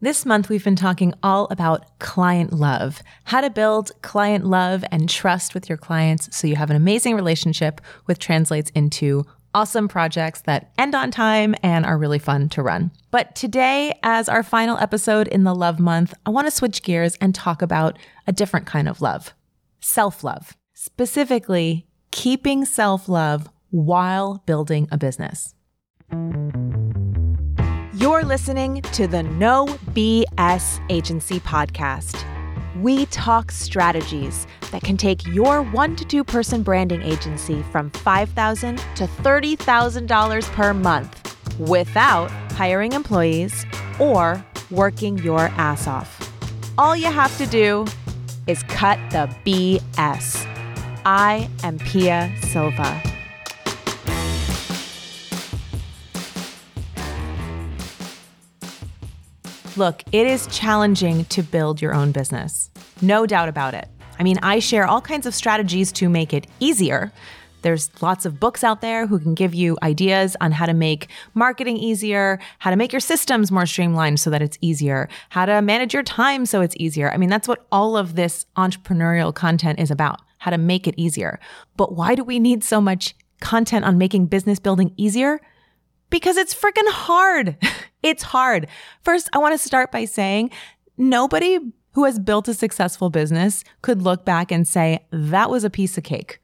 This month, we've been talking all about client love, how to build client love and trust with your clients so you have an amazing relationship, which translates into awesome projects that end on time and are really fun to run. But today, as our final episode in the love month, I want to switch gears and talk about a different kind of love self love, specifically keeping self love while building a business. You're listening to the No BS Agency podcast. We talk strategies that can take your one to two person branding agency from 5,000 to $30,000 per month without hiring employees or working your ass off. All you have to do is cut the BS. I am Pia Silva. Look, it is challenging to build your own business. No doubt about it. I mean, I share all kinds of strategies to make it easier. There's lots of books out there who can give you ideas on how to make marketing easier, how to make your systems more streamlined so that it's easier, how to manage your time so it's easier. I mean, that's what all of this entrepreneurial content is about, how to make it easier. But why do we need so much content on making business building easier? Because it's freaking hard. it's hard. First, I want to start by saying nobody who has built a successful business could look back and say, that was a piece of cake.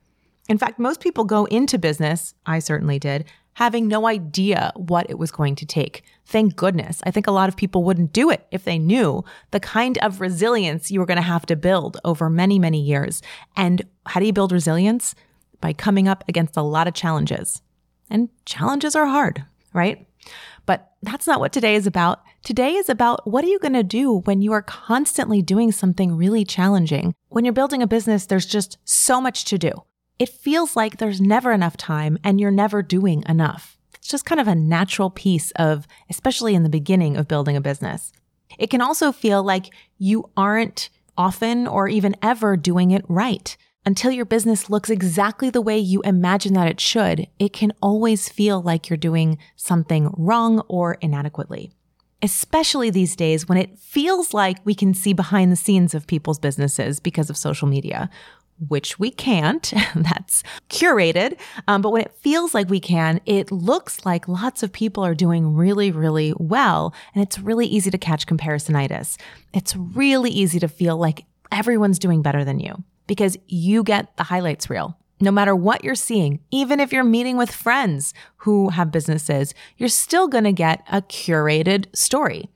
In fact, most people go into business, I certainly did, having no idea what it was going to take. Thank goodness. I think a lot of people wouldn't do it if they knew the kind of resilience you were going to have to build over many, many years. And how do you build resilience? By coming up against a lot of challenges. And challenges are hard right? But that's not what today is about. Today is about what are you going to do when you are constantly doing something really challenging? When you're building a business, there's just so much to do. It feels like there's never enough time and you're never doing enough. It's just kind of a natural piece of, especially in the beginning of building a business. It can also feel like you aren't often or even ever doing it right until your business looks exactly the way you imagine that it should, it can always feel like you're doing something wrong or inadequately. Especially these days when it feels like we can see behind the scenes of people's businesses because of social media, which we can't. That's curated. Um, but when it feels like we can, it looks like lots of people are doing really, really well. And it's really easy to catch comparisonitis. It's really easy to feel like everyone's doing better than you because you get the highlights reel. No matter what you're seeing, even if you're meeting with friends who have businesses, you're still going to get a curated story.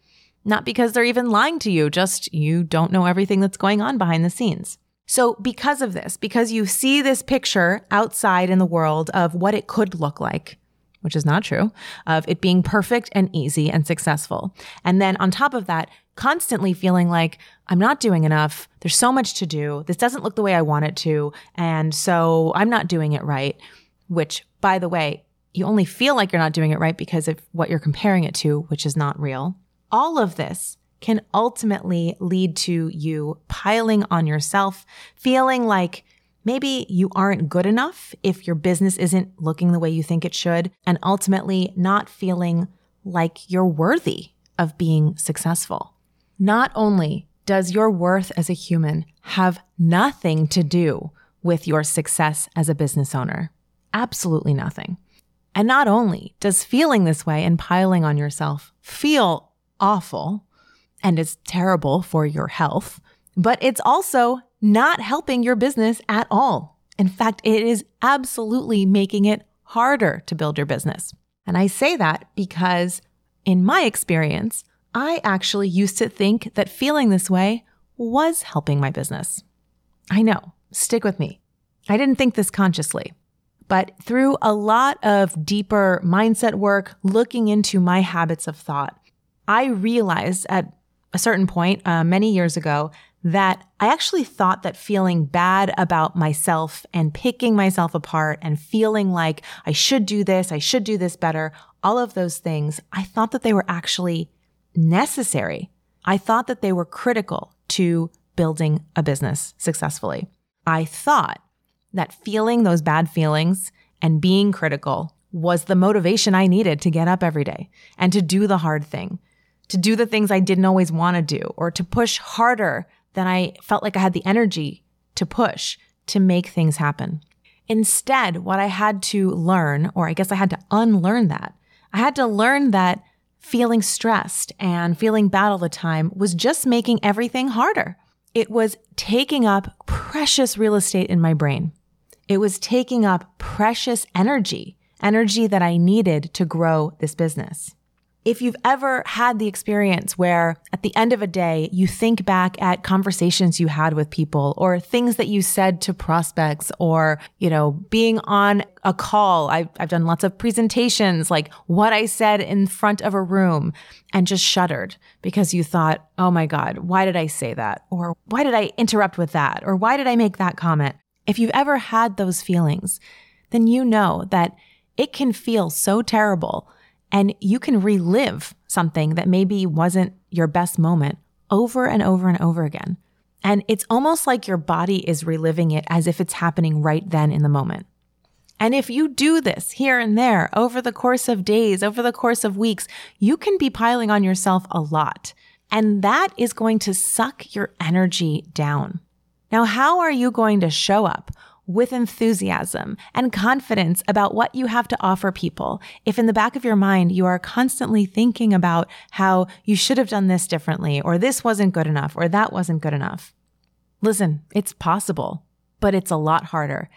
Not because they're even lying to you, just you don't know everything that's going on behind the scenes. So, because of this, because you see this picture outside in the world of what it could look like, which is not true, of it being perfect and easy and successful. And then on top of that, constantly feeling like I'm not doing enough. There's so much to do. This doesn't look the way I want it to. And so I'm not doing it right, which by the way, you only feel like you're not doing it right because of what you're comparing it to, which is not real. All of this can ultimately lead to you piling on yourself, feeling like maybe you aren't good enough if your business isn't looking the way you think it should, and ultimately not feeling like you're worthy of being successful. Not only does your worth as a human have nothing to do with your success as a business owner, absolutely nothing. And not only does feeling this way and piling on yourself feel awful and is terrible for your health, but it's also not helping your business at all. In fact, it is absolutely making it harder to build your business. And I say that because in my experience, I actually used to think that feeling this way was helping my business. I know, stick with me. I didn't think this consciously, but through a lot of deeper mindset work, looking into my habits of thought, I realized at a certain point uh, many years ago that I actually thought that feeling bad about myself and picking myself apart and feeling like I should do this, I should do this better, all of those things, I thought that they were actually necessary. I thought that they were critical to building a business successfully. I thought that feeling those bad feelings and being critical was the motivation I needed to get up every day and to do the hard thing, to do the things I didn't always want to do, or to push harder than I felt like I had the energy to push to make things happen. Instead, what I had to learn, or I guess I had to unlearn that, I had to learn that feeling stressed and feeling bad all the time was just making everything harder. It was taking up precious real estate in my brain. It was taking up precious energy, energy that I needed to grow this business. If you've ever had the experience where at the end of a day, you think back at conversations you had with people or things that you said to prospects or, you know, being on a call. I've, I've done lots of presentations, like what I said in front of a room and just shuddered because you thought, oh my God, why did I say that? Or why did I interrupt with that? Or why did I make that comment? If you've ever had those feelings, then you know that it can feel so terrible and you can relive something that maybe wasn't your best moment over and over and over again. And it's almost like your body is reliving it as if it's happening right then in the moment. And if you do this here and there over the course of days, over the course of weeks, you can be piling on yourself a lot. And that is going to suck your energy down. Now, how are you going to show up with enthusiasm and confidence about what you have to offer people. If in the back of your mind, you are constantly thinking about how you should have done this differently, or this wasn't good enough, or that wasn't good enough. Listen, it's possible, but it's a lot harder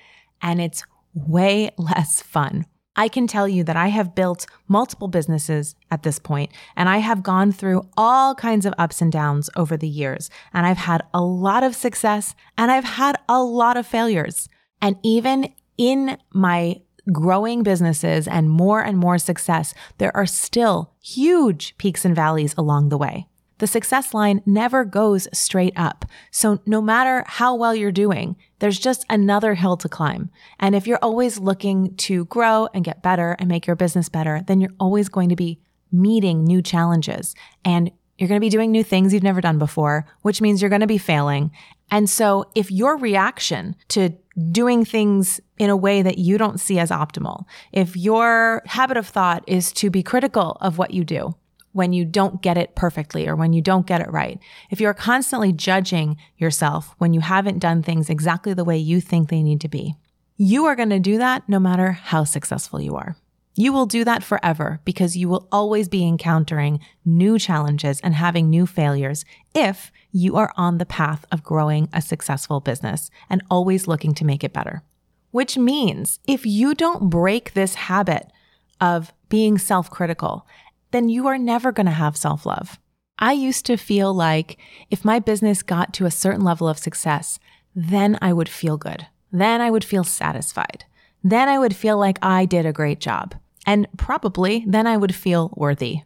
and it's way less fun. I can tell you that I have built multiple businesses at this point, and I have gone through all kinds of ups and downs over the years. And I've had a lot of success and I've had a lot of failures. And even in my growing businesses and more and more success, there are still huge peaks and valleys along the way. The success line never goes straight up. So no matter how well you're doing, there's just another hill to climb. And if you're always looking to grow and get better and make your business better, then you're always going to be meeting new challenges and you're going to be doing new things you've never done before, which means you're going to be failing. And so if your reaction to doing things in a way that you don't see as optimal, if your habit of thought is to be critical of what you do when you don't get it perfectly or when you don't get it right, if you're constantly judging yourself when you haven't done things exactly the way you think they need to be, you are going to do that no matter how successful you are. You will do that forever because you will always be encountering new challenges and having new failures if you are on the path of growing a successful business and always looking to make it better. Which means if you don't break this habit of being self critical, then you are never going to have self love. I used to feel like if my business got to a certain level of success, then I would feel good. Then I would feel satisfied. Then I would feel like I did a great job. And probably then I would feel worthy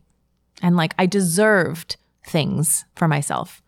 and like I deserved things for myself.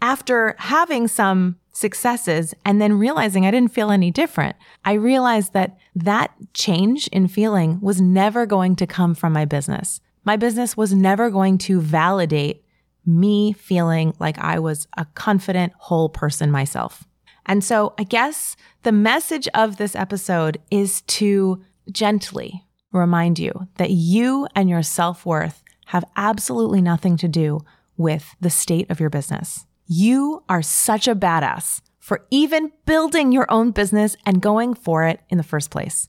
After having some successes and then realizing I didn't feel any different, I realized that that change in feeling was never going to come from my business. My business was never going to validate me feeling like I was a confident, whole person myself. And so I guess the message of this episode is to gently remind you that you and your self worth have absolutely nothing to do with the state of your business. You are such a badass for even building your own business and going for it in the first place.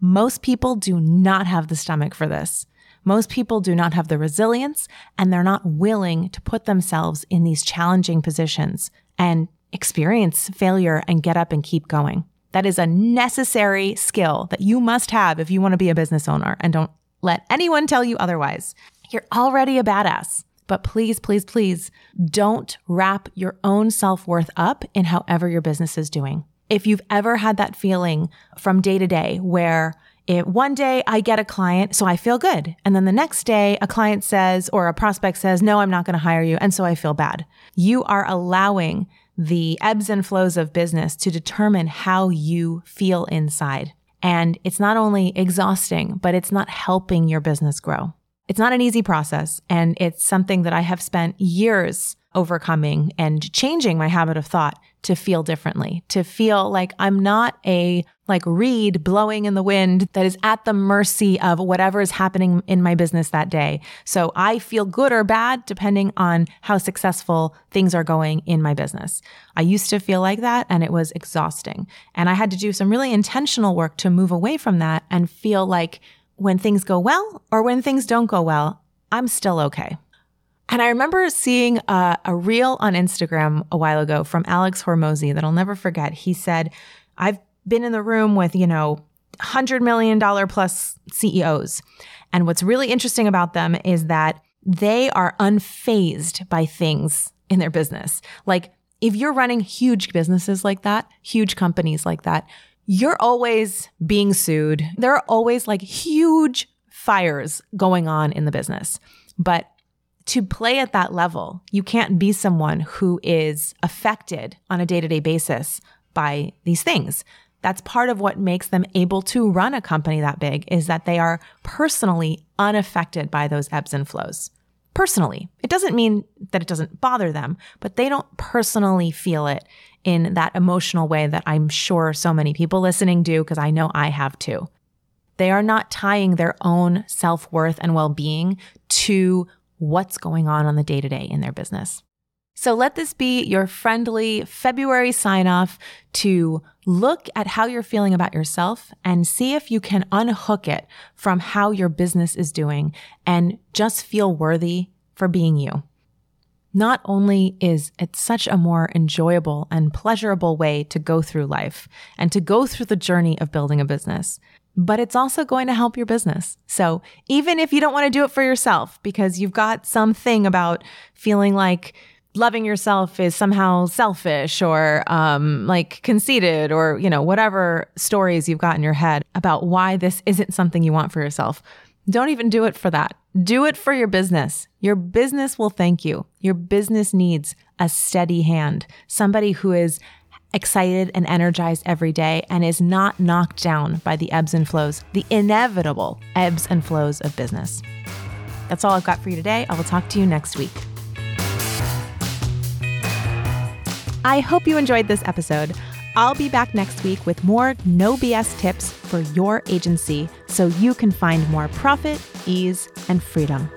Most people do not have the stomach for this. Most people do not have the resilience and they're not willing to put themselves in these challenging positions and experience failure and get up and keep going. That is a necessary skill that you must have if you want to be a business owner. And don't let anyone tell you otherwise. You're already a badass. But please, please, please don't wrap your own self worth up in however your business is doing. If you've ever had that feeling from day to day where it, one day I get a client, so I feel good. And then the next day a client says, or a prospect says, no, I'm not going to hire you. And so I feel bad. You are allowing the ebbs and flows of business to determine how you feel inside. And it's not only exhausting, but it's not helping your business grow. It's not an easy process. And it's something that I have spent years overcoming and changing my habit of thought to feel differently, to feel like I'm not a like reed blowing in the wind that is at the mercy of whatever is happening in my business that day. So I feel good or bad depending on how successful things are going in my business. I used to feel like that and it was exhausting. And I had to do some really intentional work to move away from that and feel like when things go well or when things don't go well, I'm still okay. And I remember seeing a, a reel on Instagram a while ago from Alex Hormozi that I'll never forget. He said, I've been in the room with, you know, $100 million plus CEOs. And what's really interesting about them is that they are unfazed by things in their business. Like if you're running huge businesses like that, huge companies like that, you're always being sued. There are always like huge fires going on in the business. But to play at that level, you can't be someone who is affected on a day to day basis by these things. That's part of what makes them able to run a company that big is that they are personally unaffected by those ebbs and flows. Personally. It doesn't mean that it doesn't bother them, but they don't personally feel it in that emotional way that I'm sure so many people listening do, because I know I have too. They are not tying their own self worth and well being to what's going on on the day to day in their business. So let this be your friendly February sign off to look at how you're feeling about yourself and see if you can unhook it from how your business is doing and just feel worthy for being you. Not only is it such a more enjoyable and pleasurable way to go through life and to go through the journey of building a business, but it's also going to help your business. So even if you don't want to do it for yourself because you've got something about feeling like loving yourself is somehow selfish or um, like conceited or, you know, whatever stories you've got in your head about why this isn't something you want for yourself, don't even do it for that. Do it for your business. Your business will thank you. Your business needs a steady hand, somebody who is excited and energized every day and is not knocked down by the ebbs and flows, the inevitable ebbs and flows of business. That's all I've got for you today. I will talk to you next week. I hope you enjoyed this episode. I'll be back next week with more no BS tips for your agency so you can find more profit, ease, and freedom.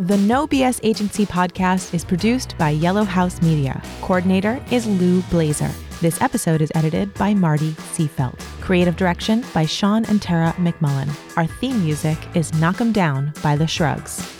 The No BS Agency podcast is produced by Yellow House Media. Coordinator is Lou Blazer. This episode is edited by Marty Seafelt. Creative direction by Sean and Tara McMullin. Our theme music is Knock 'em Down by The Shrugs.